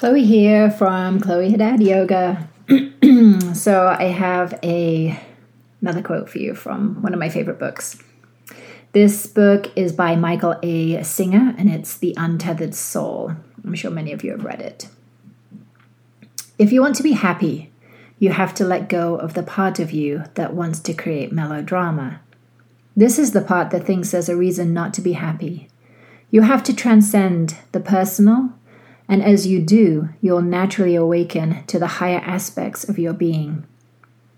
Chloe here from Chloe Haddad Yoga. so I have a another quote for you from one of my favorite books. This book is by Michael A. Singer and it's The Untethered Soul. I'm sure many of you have read it. If you want to be happy, you have to let go of the part of you that wants to create melodrama. This is the part that thinks there's a reason not to be happy. You have to transcend the personal and as you do, you'll naturally awaken to the higher aspects of your being.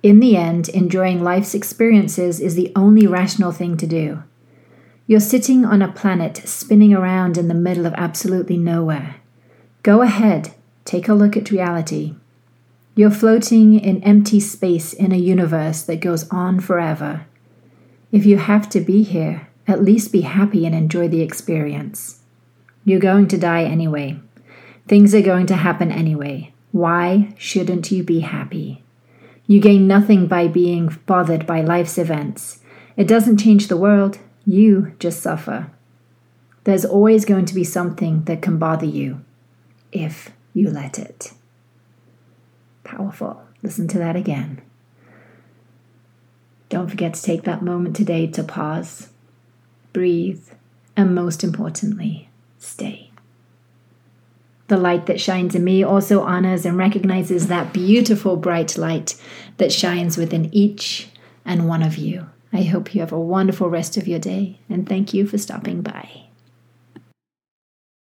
In the end, enjoying life's experiences is the only rational thing to do. You're sitting on a planet spinning around in the middle of absolutely nowhere. Go ahead, take a look at reality. You're floating in empty space in a universe that goes on forever. If you have to be here, at least be happy and enjoy the experience. You're going to die anyway. Things are going to happen anyway. Why shouldn't you be happy? You gain nothing by being bothered by life's events. It doesn't change the world, you just suffer. There's always going to be something that can bother you if you let it. Powerful. Listen to that again. Don't forget to take that moment today to pause, breathe, and most importantly, stay. The light that shines in me also honors and recognizes that beautiful bright light that shines within each and one of you. I hope you have a wonderful rest of your day and thank you for stopping by.